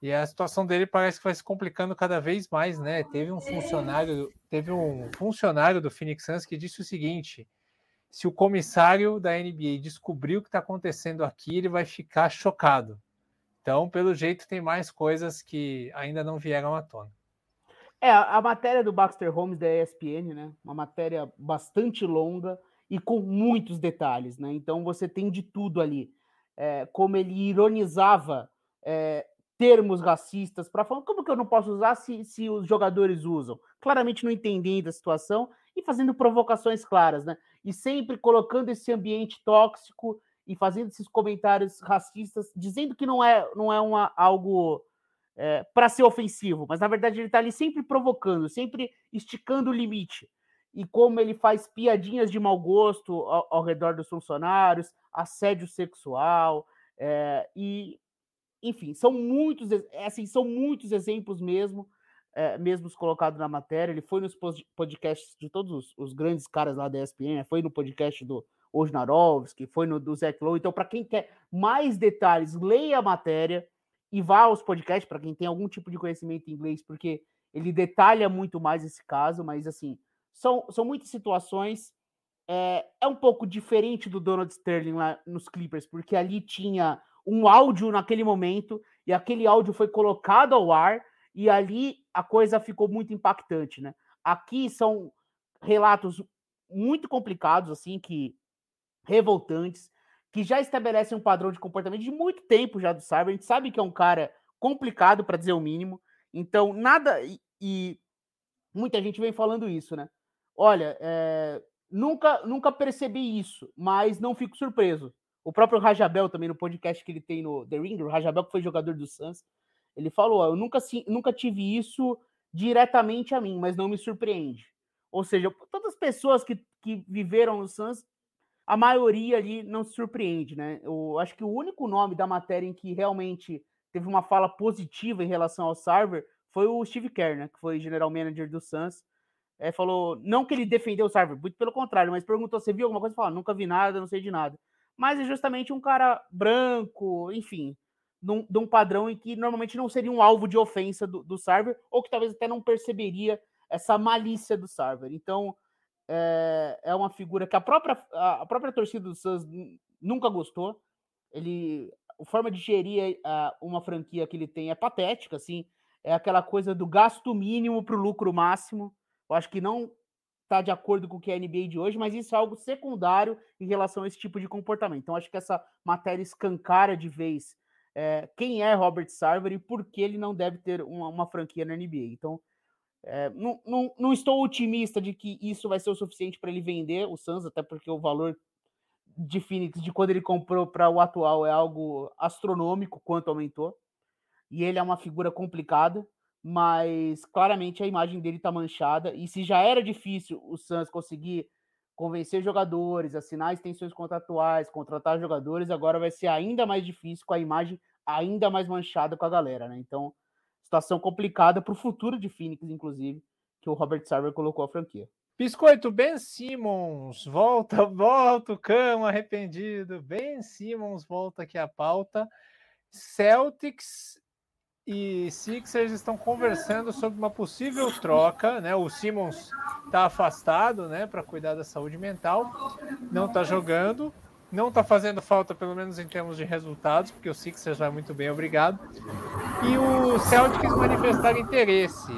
E a situação dele parece que vai se complicando cada vez mais, né? Teve um funcionário, teve um funcionário do Phoenix Suns que disse o seguinte: se o comissário da NBA descobrir o que está acontecendo aqui, ele vai ficar chocado. Então, pelo jeito, tem mais coisas que ainda não vieram à tona. É, a matéria do Baxter Holmes da ESPN, né? Uma matéria bastante longa e com muitos detalhes, né? Então você tem de tudo ali. É, como ele ironizava é, termos racistas para falar como que eu não posso usar se, se os jogadores usam? Claramente não entendendo a situação e fazendo provocações claras, né? E sempre colocando esse ambiente tóxico e fazendo esses comentários racistas, dizendo que não é, não é uma, algo é, para ser ofensivo, mas na verdade ele está ali sempre provocando, sempre esticando o limite e como ele faz piadinhas de mau gosto ao, ao redor dos funcionários, assédio sexual, é, e enfim, são muitos, é, assim, são muitos exemplos mesmo, é, mesmo colocados na matéria. Ele foi nos podcasts de todos os, os grandes caras lá da ESPN, foi no podcast do Osnarovski, foi no do Zach Lowe. Então, para quem quer mais detalhes, leia a matéria e vá aos podcasts, para quem tem algum tipo de conhecimento em inglês, porque ele detalha muito mais esse caso, mas assim, são, são muitas situações. É, é um pouco diferente do Donald Sterling lá nos Clippers, porque ali tinha um áudio naquele momento e aquele áudio foi colocado ao ar e ali a coisa ficou muito impactante, né? Aqui são relatos muito complicados, assim, que revoltantes, que já estabelecem um padrão de comportamento de muito tempo já do Cyber. A gente sabe que é um cara complicado, para dizer o mínimo. Então, nada. E, e, muita gente vem falando isso, né? Olha, é, nunca, nunca percebi isso, mas não fico surpreso. O próprio Rajabel também, no podcast que ele tem no The Ring, o Rajabel, que foi jogador do Suns, ele falou: Eu nunca, nunca tive isso diretamente a mim, mas não me surpreende. Ou seja, todas as pessoas que, que viveram no Suns, a maioria ali não se surpreende, né? Eu acho que o único nome da matéria em que realmente teve uma fala positiva em relação ao Sarver foi o Steve Kerr, né? Que foi general manager do Suns é, falou, não que ele defendeu o Sarver, muito pelo contrário, mas perguntou: você viu alguma coisa? Falou, nunca vi nada, não sei de nada. Mas é justamente um cara branco, enfim, num, de um padrão em que normalmente não seria um alvo de ofensa do, do ou que talvez até não perceberia essa malícia do Sarver. Então, é, é uma figura que a própria, a, própria torcida do Suns nunca gostou. Ele, a forma de gerir a, uma franquia que ele tem é patética, assim, é aquela coisa do gasto mínimo para o lucro máximo. Eu acho que não está de acordo com o que é a NBA de hoje, mas isso é algo secundário em relação a esse tipo de comportamento. Então, acho que essa matéria escancara de vez é, quem é Robert Sarver e por que ele não deve ter uma, uma franquia na NBA. Então, é, não, não, não, estou otimista de que isso vai ser o suficiente para ele vender o Suns, até porque o valor de Phoenix de quando ele comprou para o atual é algo astronômico quanto aumentou. E ele é uma figura complicada mas claramente a imagem dele está manchada. E se já era difícil o Suns conseguir convencer jogadores, assinar extensões contratuais, contratar jogadores, agora vai ser ainda mais difícil com a imagem ainda mais manchada com a galera, né? Então, situação complicada para o futuro de Phoenix, inclusive, que o Robert Sarver colocou a franquia. Biscoito, Ben Simmons, volta, volta, o cão arrependido. Ben Simmons volta aqui à pauta. Celtics e Sixers estão conversando sobre uma possível troca, né? O Simmons está afastado, né, para cuidar da saúde mental, não está jogando, não está fazendo falta, pelo menos em termos de resultados, porque o Sixers vai muito bem, obrigado. E o Celtics manifestaram interesse,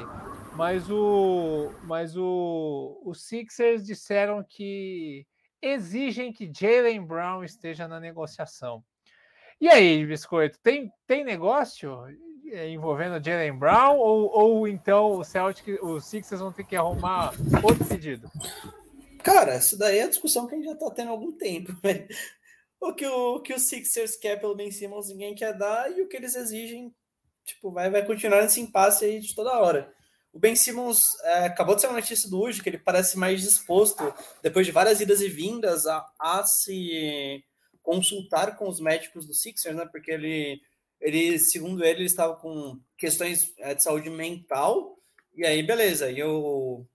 mas o, mas o, os Sixers disseram que exigem que Jalen Brown esteja na negociação. E aí, Biscoito, tem, tem negócio envolvendo Jalen Brown ou, ou então o Celtic, os Sixers vão ter que arrumar outro pedido? Cara, isso daí é a discussão que a gente já tá tendo há algum tempo. Né? O que o, o que o Sixers quer pelo Ben Simmons ninguém quer dar e o que eles exigem, tipo, vai, vai continuar nesse impasse aí de toda hora. O Ben Simmons é, acabou de ser uma notícia do hoje que ele parece mais disposto, depois de várias idas e vindas, a, a se consultar com os médicos do Sixers, né? Porque ele, ele segundo ele, ele estava com questões é, de saúde mental. E aí, beleza. E eu,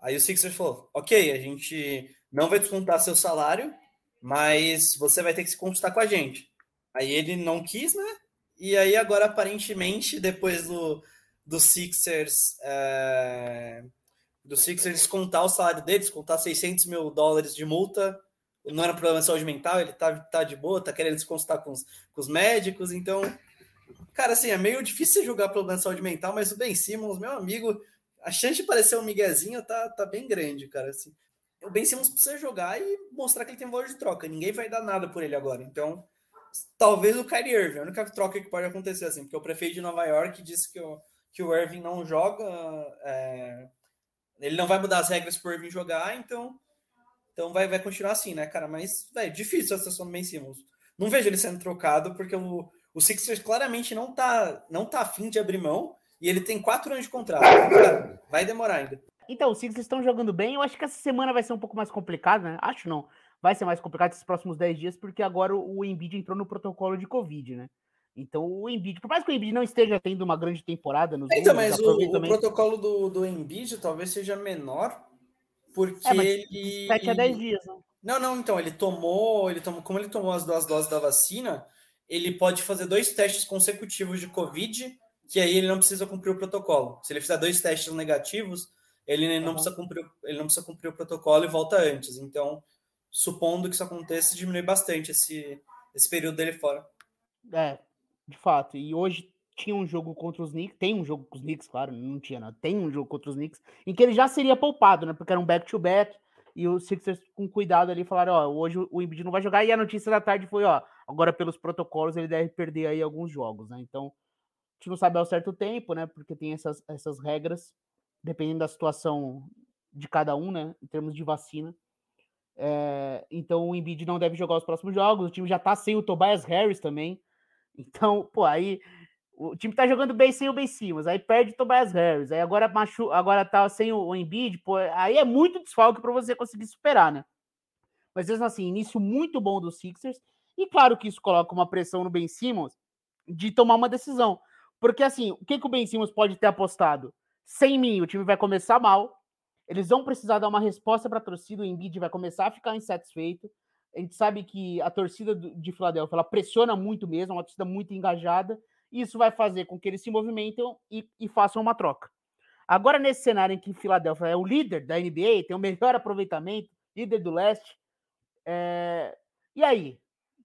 aí o Sixers falou: ok, a gente não vai descontar seu salário, mas você vai ter que se consultar com a gente. Aí ele não quis, né? E aí agora, aparentemente, depois do do Sixers é, do Sixers descontar o salário dele, descontar 600 mil dólares de multa. Não era um problema de saúde mental, ele tá, tá de boa, tá querendo se consultar com os, com os médicos. Então, cara, assim, é meio difícil julgar problema de saúde mental, mas o Ben Simmons, meu amigo, a chance de parecer um miguezinho tá, tá bem grande, cara. Assim, o Ben Simmons precisa jogar e mostrar que ele tem valor de troca. Ninguém vai dar nada por ele agora. Então, talvez o Kyrie Irving, a única troca que pode acontecer assim, porque o prefeito de Nova York disse que o que o Irving não joga, é, ele não vai mudar as regras para o Irving jogar, então, então vai, vai continuar assim, né, cara? Mas, é difícil a situação do Ben Simmons. Não vejo ele sendo trocado, porque o, o Sixers claramente não tá, não tá afim de abrir mão, e ele tem quatro anos de contrato. Cara, vai demorar ainda. Então, os Sixers estão jogando bem. Eu acho que essa semana vai ser um pouco mais complicada, né? Acho não. Vai ser mais complicado esses próximos 10 dias, porque agora o Embiid entrou no protocolo de Covid, né? Então o Embiid, por mais que o Embiid não esteja tendo uma grande temporada nos Então, mas o, o, protocolo do, do Embiid talvez seja menor, porque é, ele. 7 a 10 dias, né? Não, não, então, ele tomou, ele tomou, como ele tomou as duas doses da vacina, ele pode fazer dois testes consecutivos de Covid, que aí ele não precisa cumprir o protocolo. Se ele fizer dois testes negativos, ele não, uhum. precisa, cumprir, ele não precisa cumprir o protocolo e volta antes. Então, supondo que isso aconteça, diminui bastante esse, esse período dele fora. É, de fato. E hoje tinha um jogo contra os Knicks, tem um jogo com os Knicks, claro, não tinha, não. Tem um jogo contra os Knicks, em que ele já seria poupado, né? Porque era um back-to-back, e os Sixers, com cuidado ali, falaram: ó, hoje o Embiid não vai jogar. E a notícia da tarde foi: ó, agora pelos protocolos ele deve perder aí alguns jogos, né? Então, a gente não sabe ao certo tempo, né? Porque tem essas, essas regras, dependendo da situação de cada um, né? Em termos de vacina. É, então o Embiid não deve jogar os próximos jogos. O time já tá sem o Tobias Harris também. Então, pô, aí o time tá jogando bem sem o Ben Simmons, aí perde o Tobias Harris, aí agora machu, agora tá sem o, Embiid, pô, aí é muito desfalque para você conseguir superar, né? Mas mesmo assim, início muito bom dos Sixers, e claro que isso coloca uma pressão no Ben Simmons de tomar uma decisão. Porque assim, o que, que o Ben Simmons pode ter apostado? Sem mim, o time vai começar mal, eles vão precisar dar uma resposta para a torcida, o Embiid vai começar a ficar insatisfeito, a gente sabe que a torcida de Filadélfia ela pressiona muito mesmo, é uma torcida muito engajada, e isso vai fazer com que eles se movimentem e, e façam uma troca. Agora, nesse cenário em que Filadélfia é o líder da NBA, tem o melhor aproveitamento, líder do leste, é... e aí?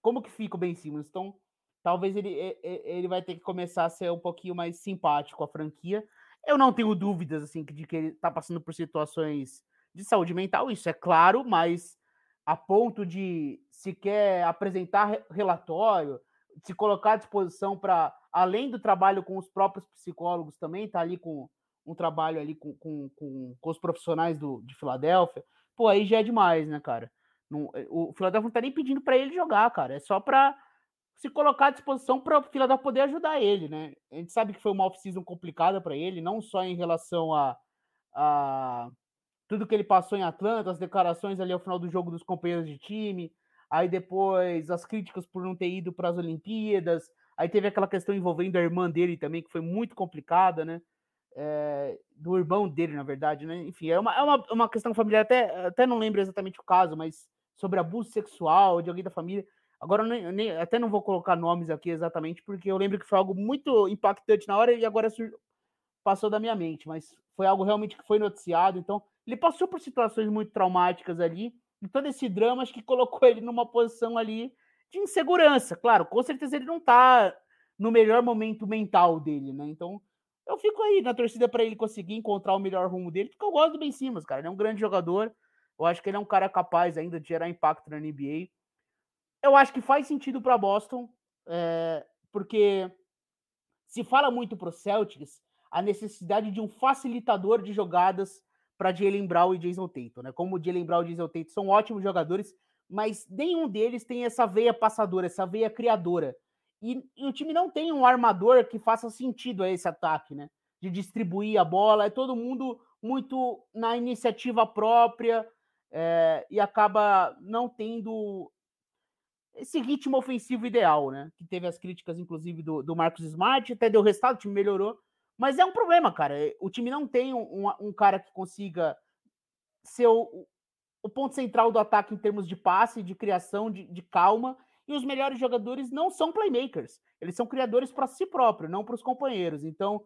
Como que fica o Ben Simmons? Então, talvez ele, ele vai ter que começar a ser um pouquinho mais simpático a franquia. Eu não tenho dúvidas assim de que ele está passando por situações de saúde mental, isso é claro, mas a ponto de sequer apresentar relatório, se colocar à disposição para, além do trabalho com os próprios psicólogos, também tá ali com um trabalho ali com, com, com, com os profissionais do, de Filadélfia, pô, aí já é demais, né, cara? Não, eh, o Filadélfia não tá nem pedindo para ele jogar, cara, é só para se colocar à disposição para o Filadélfia poder ajudar ele, né? A gente sabe que foi uma off-season complicada para ele, não só em relação a, a tudo que ele passou em Atlanta, as declarações ali ao final do jogo dos companheiros de time, aí depois as críticas por não ter ido para as Olimpíadas, aí teve aquela questão envolvendo a irmã dele também, que foi muito complicada, né? É, do irmão dele, na verdade, né? Enfim, é uma, é uma, uma questão familiar, até, até não lembro exatamente o caso, mas sobre abuso sexual de alguém da família. Agora, nem, nem, até não vou colocar nomes aqui exatamente, porque eu lembro que foi algo muito impactante na hora e agora passou da minha mente, mas foi algo realmente que foi noticiado, então ele passou por situações muito traumáticas ali, e todo esse drama acho que colocou ele numa posição ali de insegurança. Claro, com certeza ele não tá no melhor momento mental dele, né? Então, eu fico aí na torcida para ele conseguir encontrar o melhor rumo dele, porque eu gosto do Ben Simmons, cara. Ele é um grande jogador. Eu acho que ele é um cara capaz ainda de gerar impacto na NBA. Eu acho que faz sentido para Boston, é, porque se fala muito para o Celtics a necessidade de um facilitador de jogadas para Jalen Brown e Jason Tatum, né? Como o Jalen Brown e Jason Tatum são ótimos jogadores, mas nenhum deles tem essa veia passadora, essa veia criadora. E, e, o time não tem um armador que faça sentido a esse ataque, né? De distribuir a bola, é todo mundo muito na iniciativa própria é, e acaba não tendo esse ritmo ofensivo ideal, né? Que teve as críticas, inclusive, do, do Marcos Smart, até deu resultado, o time melhorou, mas é um problema, cara. O time não tem um, um cara que consiga ser o, o, ponto central do ataque em termos de passe, de criação, de, de calma. E os melhores jogadores não são playmakers. Eles são criadores para si próprio, não para os companheiros. Então,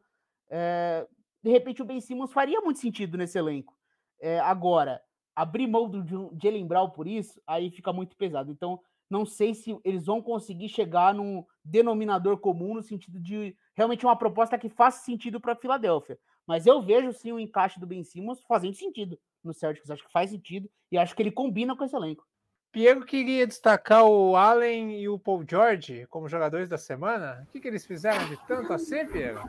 é, de repente, o Ben Simmons faria muito sentido nesse elenco. É, agora, abrir mão do Jalen Brown por isso, aí fica muito pesado. Então, não sei se eles vão conseguir chegar num denominador comum no sentido de realmente uma proposta que faça sentido para a Filadélfia. Mas eu vejo sim o encaixe do Ben Simmons fazendo sentido no Celtics. Acho que faz sentido e acho que ele combina com esse elenco. Piero queria destacar o Allen e o Paul George como jogadores da semana. O que, que eles fizeram de tanto assim, Piero?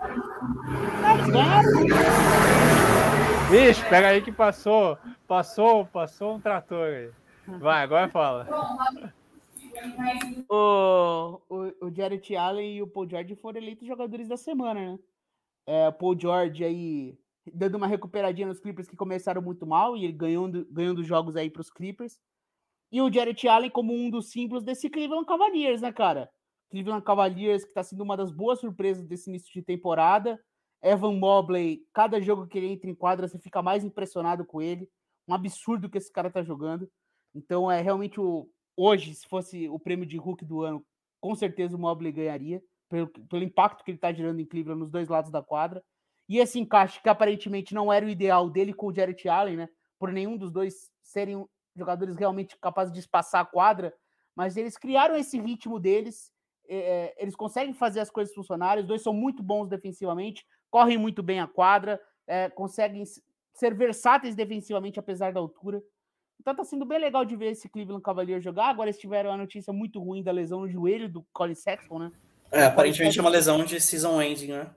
Vixe, pega aí que passou, passou, passou um trator aí. Vai, agora fala. O, o, o Jared Allen e o Paul George foram eleitos jogadores da semana, né? É, o Paul George aí dando uma recuperadinha nos Clippers que começaram muito mal e ele ganhando, ganhando jogos aí para os Clippers. E o Jared Allen como um dos símbolos desse Cleveland Cavaliers, né, cara? Cleveland Cavaliers que está sendo uma das boas surpresas desse início de temporada. Evan Mobley, cada jogo que ele entra em quadra, você fica mais impressionado com ele. Um absurdo que esse cara tá jogando. Então é realmente o, hoje, se fosse o prêmio de Hulk do ano, com certeza o Mobley ganharia, pelo, pelo impacto que ele está gerando em Cleveland nos dois lados da quadra. E esse encaixe que aparentemente não era o ideal dele com o Jarrett Allen, né? Por nenhum dos dois serem jogadores realmente capazes de espaçar a quadra, mas eles criaram esse ritmo deles, é, eles conseguem fazer as coisas funcionarem, os dois são muito bons defensivamente, correm muito bem a quadra, é, conseguem ser versáteis defensivamente apesar da altura. Então tá sendo bem legal de ver esse Cleveland Cavaliers jogar. Agora eles tiveram a notícia muito ruim da lesão no joelho do Colin Sexton, né? É, aparentemente é uma lesão de season ending, né?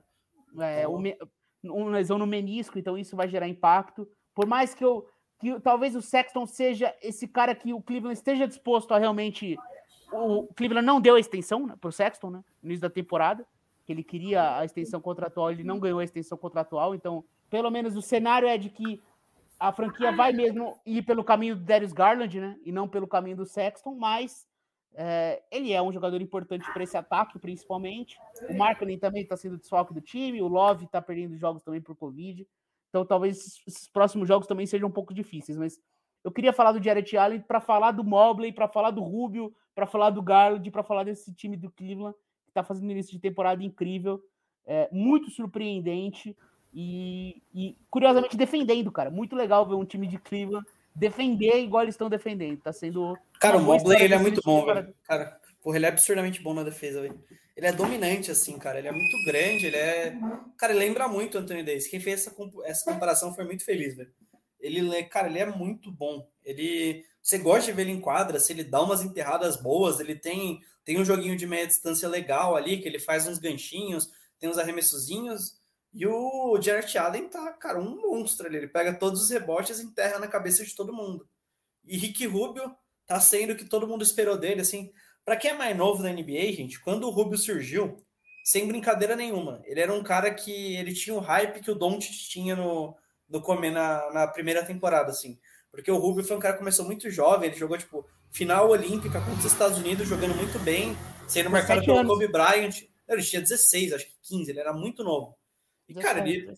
É, uma lesão no menisco, então isso vai gerar impacto. Por mais que eu que talvez o Sexton seja esse cara que o Cleveland esteja disposto a realmente o Cleveland não deu a extensão né, para o Sexton, né, no início da temporada, que ele queria a extensão contratual, ele não ganhou a extensão contratual, então pelo menos o cenário é de que a franquia vai mesmo ir pelo caminho do Darius Garland, né? E não pelo caminho do Sexton, mas é, ele é um jogador importante para esse ataque, principalmente. O Markkinen também está sendo desfalque do time, o Love está perdendo jogos também por Covid. Então talvez esses, esses, próximos jogos também sejam um pouco difíceis, mas eu queria falar do Jared Allen para falar do Mobley, para falar do Rubio, para falar do Garland, para falar desse time do Cleveland que está fazendo início de temporada incrível, é, muito surpreendente. E, e, curiosamente defendendo, cara. Muito legal ver um time de Cleveland defender igual eles estão defendendo. Tá sendo. Cara, o Mobley ele é muito bom, velho. Cara, porra, ele é absurdamente bom na defesa, velho. Ele é dominante, assim, cara. Ele é muito grande, ele é. Cara, ele lembra muito o Anthony Davis. Quem fez essa, essa comparação foi muito feliz, velho. Ele, cara, ele é muito bom. Ele. Você gosta de ver ele em quadra, se ele dá umas enterradas boas, ele tem, tem um joguinho de meia distância legal ali, que ele faz uns ganchinhos, tem uns arremessozinhos. E o Jarrett Allen tá, cara, um monstro ali. Ele pega todos os rebotes e enterra na cabeça de todo mundo. E Rick Rubio tá sendo o que todo mundo esperou dele, assim. Para quem é mais novo da NBA, gente, quando o Rubio surgiu, sem brincadeira nenhuma, ele era um cara que ele tinha o hype que o Doncic tinha no, no comer na, na primeira temporada, assim. Porque o Rubio foi um cara que começou muito jovem, ele jogou, tipo, final olímpica contra os Estados Unidos, jogando muito bem, sendo marcado pelo Kobe Bryant. Ele tinha 16, acho que 15, ele era muito novo. Cara, ele,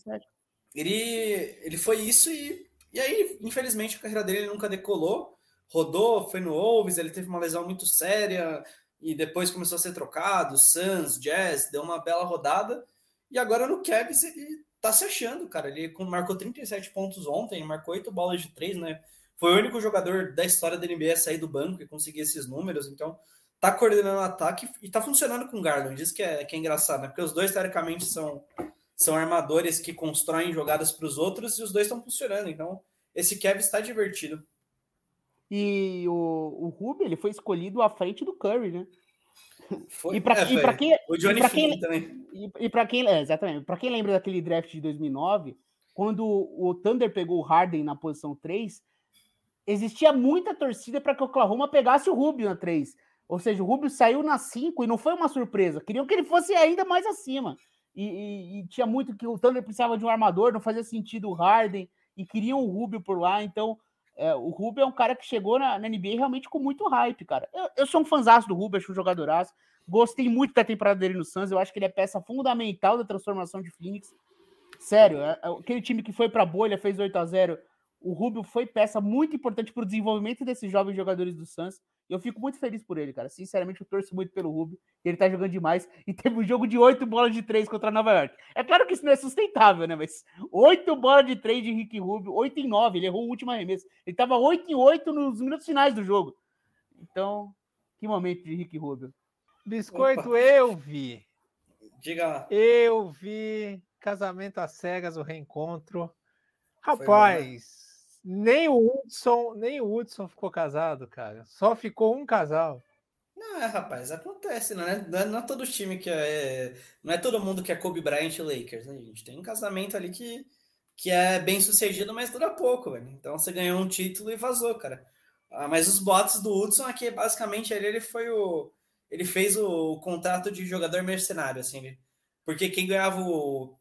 ele, ele foi isso e, e aí, infelizmente, a carreira dele nunca decolou. Rodou, foi no Wolves, ele teve uma lesão muito séria e depois começou a ser trocado. Suns, Jazz, deu uma bela rodada. E agora no Cavs ele tá se achando, cara. Ele marcou 37 pontos ontem, marcou 8 bolas de 3, né? Foi o único jogador da história da NBA a sair do banco e conseguir esses números. Então, tá coordenando o ataque e tá funcionando com o Garland. Isso que é, que é engraçado, né? Porque os dois, teoricamente, são são armadores que constroem jogadas para os outros e os dois estão funcionando. Então, esse Kevin está divertido. E o, o Ruby, ele foi escolhido à frente do Curry, né? Foi, e para é, quem, o Johnny e quem, também. E, e para quem, é, exatamente, para quem lembra daquele draft de 2009, quando o Thunder pegou o Harden na posição 3, existia muita torcida para que o Oklahoma pegasse o Rubio na 3. Ou seja, o Rubio saiu na 5 e não foi uma surpresa. Queriam que ele fosse ainda mais acima. E, e, e, tinha muito que o Thunder precisava de um armador, não fazia sentido o Harden, e queriam o Rubio por lá. Então, é, o Rubio é um cara que chegou na, na NBA realmente com muito hype, cara. Eu, eu sou um fãzaço do Rubio, acho um jogadoraço. Gostei muito da temporada dele no Suns. Eu acho que ele é peça fundamental da transformação de Phoenix. Sério, é, é, aquele time que foi para a bolha, fez 8 a 0 o Rubio foi peça muito importante para o desenvolvimento desses jovens jogadores do Suns. E eu fico muito feliz por ele, cara. Sinceramente, eu torço muito pelo Rubio. Ele tá jogando demais. E teve um jogo de oito bolas de três contra Nova York. É claro que isso não é sustentável, né? Mas oito bolas de três de Rick Rubio, oito em nove. Ele errou o último arremesso. Ele tava oito em oito nos minutos finais do jogo. Então, que momento de Rick Rubio. Biscoito, Opa. eu vi. Diga lá. Eu vi Casamento às Cegas, o reencontro. Rapaz, nem o Hudson, nem o Hudson ficou casado, cara. Só ficou um casal. Não, é, rapaz, acontece, não é, não é, não é todo time que é. Não é todo mundo que é Kobe Bryant e Lakers, né, gente? Tem um casamento ali que, que é bem sucedido, mas dura pouco, velho. Então você ganhou um título e vazou, cara. Ah, mas os bots do Hudson aqui, basicamente, ele, ele foi o. Ele fez o, o contrato de jogador mercenário, assim. Porque quem ganhava o.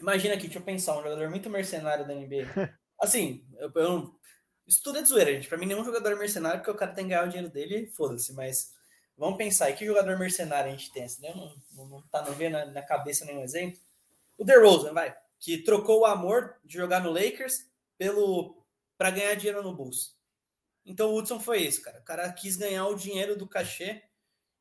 Imagina aqui, deixa eu pensar, um jogador muito mercenário da NBA. Assim, eu, eu, isso tudo é de zoeira, gente. Pra mim, nenhum jogador é mercenário, porque o cara tem que ganhar o dinheiro dele, foda-se. Mas vamos pensar, e que jogador mercenário a gente tem? Assim, né? não, não, não tá não vendo na, na, cabeça nenhum exemplo. O DeRozan, vai, que trocou o amor de jogar no Lakers pelo para ganhar dinheiro no Bulls. Então o Hudson foi isso, cara. O cara quis ganhar o dinheiro do cachê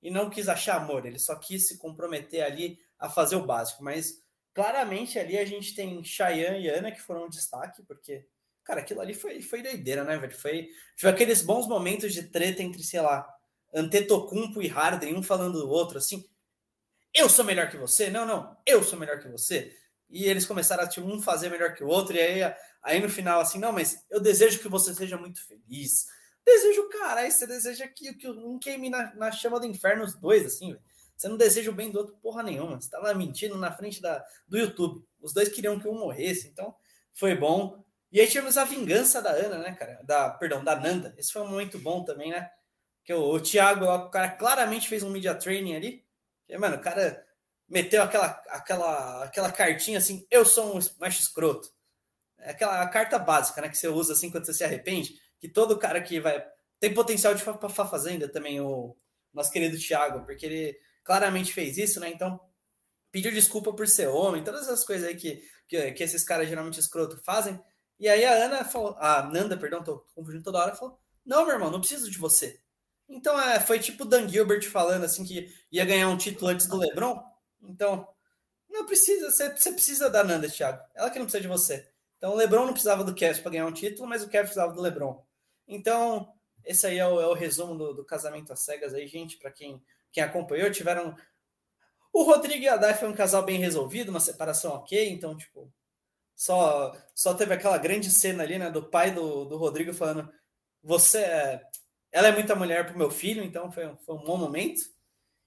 e não quis achar amor. Ele só quis se comprometer ali a fazer o básico. Mas Claramente ali a gente tem Cheyenne e Ana que foram um destaque, porque, cara, aquilo ali foi, foi doideira, né, velho? Foi, foi aqueles bons momentos de treta entre, sei lá, Antetokounmpo e Harden, um falando do outro, assim, eu sou melhor que você? Não, não, eu sou melhor que você. E eles começaram a tipo, um fazer melhor que o outro, e aí, aí no final, assim, não, mas eu desejo que você seja muito feliz. Desejo, cara, aí você deseja que, que um queime na, na chama do inferno os dois, assim, velho. Você não deseja o bem do outro porra nenhuma. Você tava mentindo na frente da, do YouTube. Os dois queriam que um morresse, então foi bom. E aí tivemos a vingança da Ana, né, cara? Da, perdão, da Nanda. Esse foi um momento bom também, né? Que o, o Thiago, o cara claramente fez um media training ali. E, mano, o cara meteu aquela, aquela, aquela cartinha assim, eu sou um macho escroto. É aquela carta básica, né? Que você usa assim quando você se arrepende. Que todo cara que vai. Tem potencial de para fazenda também, o nosso querido Thiago, porque ele claramente fez isso, né? Então, pediu desculpa por ser homem, todas essas coisas aí que, que, que esses caras geralmente escroto fazem. E aí a Ana falou, a Nanda, perdão, tô confundindo toda hora, falou: Não, meu irmão, não preciso de você. Então é, foi tipo o Dan Gilbert falando assim que ia ganhar um título antes do Lebron. Então, não precisa, você, precisa da Nanda, Thiago. Ela que não precisa de você. Então o Lebron não precisava do Kevin para ganhar um título, mas o Kevin precisava do Lebron. Então, esse aí é o, é o resumo do, do casamento às cegas aí, gente, para quem quem acompanhou, tiveram. O Rodrigo e a Dai foi um casal bem resolvido, uma separação ok, então, tipo, só, só teve aquela grande cena ali, né, do pai do, do Rodrigo falando: Você é. Ela é muita mulher pro meu filho, então foi, foi um bom momento.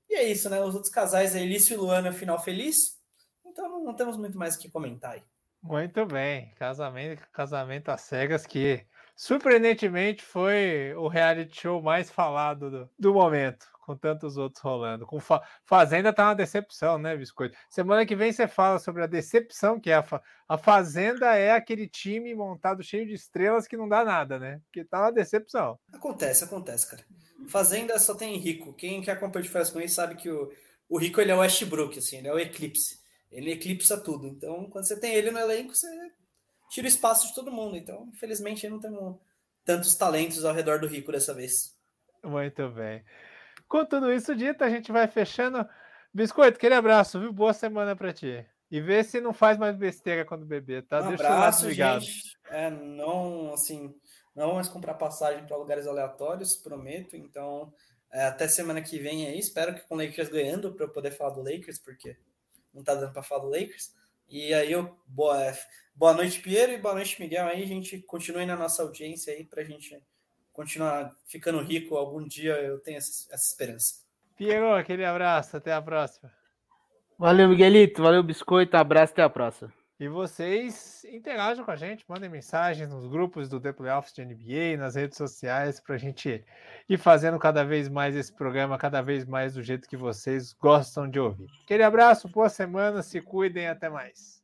E é isso, né? Os outros casais, Elício e Luana, final feliz. Então não, não temos muito mais o que comentar aí. Muito bem. Casamento, casamento às cegas que surpreendentemente foi o reality show mais falado do, do momento com tantos outros rolando. Com fa Fazenda tá uma decepção, né, Biscoito? Semana que vem você fala sobre a decepção que é a, fa a Fazenda é aquele time montado cheio de estrelas que não dá nada, né? Que tá uma decepção. Acontece, acontece, cara. Fazenda só tem rico. Quem quer acompanhar de férias com ele sabe que o, o rico ele é o Westbrook, assim, ele é o eclipse. Ele eclipsa tudo. Então, quando você tem ele no elenco, você tira o espaço de todo mundo. Então, infelizmente, não temos tantos talentos ao redor do rico dessa vez. Muito bem. Com tudo isso dito, a gente vai fechando. Biscoito, aquele abraço, viu? Boa semana para ti. E vê se não faz mais besteira quando beber, tá? Um Deixa abraço, o gente. É, não, assim, não vamos comprar passagem para lugares aleatórios, prometo. Então, é, até semana que vem aí. Espero que com o Lakers ganhando para eu poder falar do Lakers, porque não tá dando para falar do Lakers. E aí eu boa, boa noite, Piero, e boa noite, Miguel. Aí a gente continue na nossa audiência aí para a gente continuar ficando rico algum dia. Eu tenho essa, essa esperança. Piero, aquele abraço, até a próxima. Valeu, Miguelito, valeu, Biscoito, abraço, até a próxima. E vocês interajam com a gente, mandem mensagens nos grupos do The Playoffs de NBA, nas redes sociais, para a gente ir fazendo cada vez mais esse programa, cada vez mais do jeito que vocês gostam de ouvir. Aquele abraço, boa semana, se cuidem, até mais.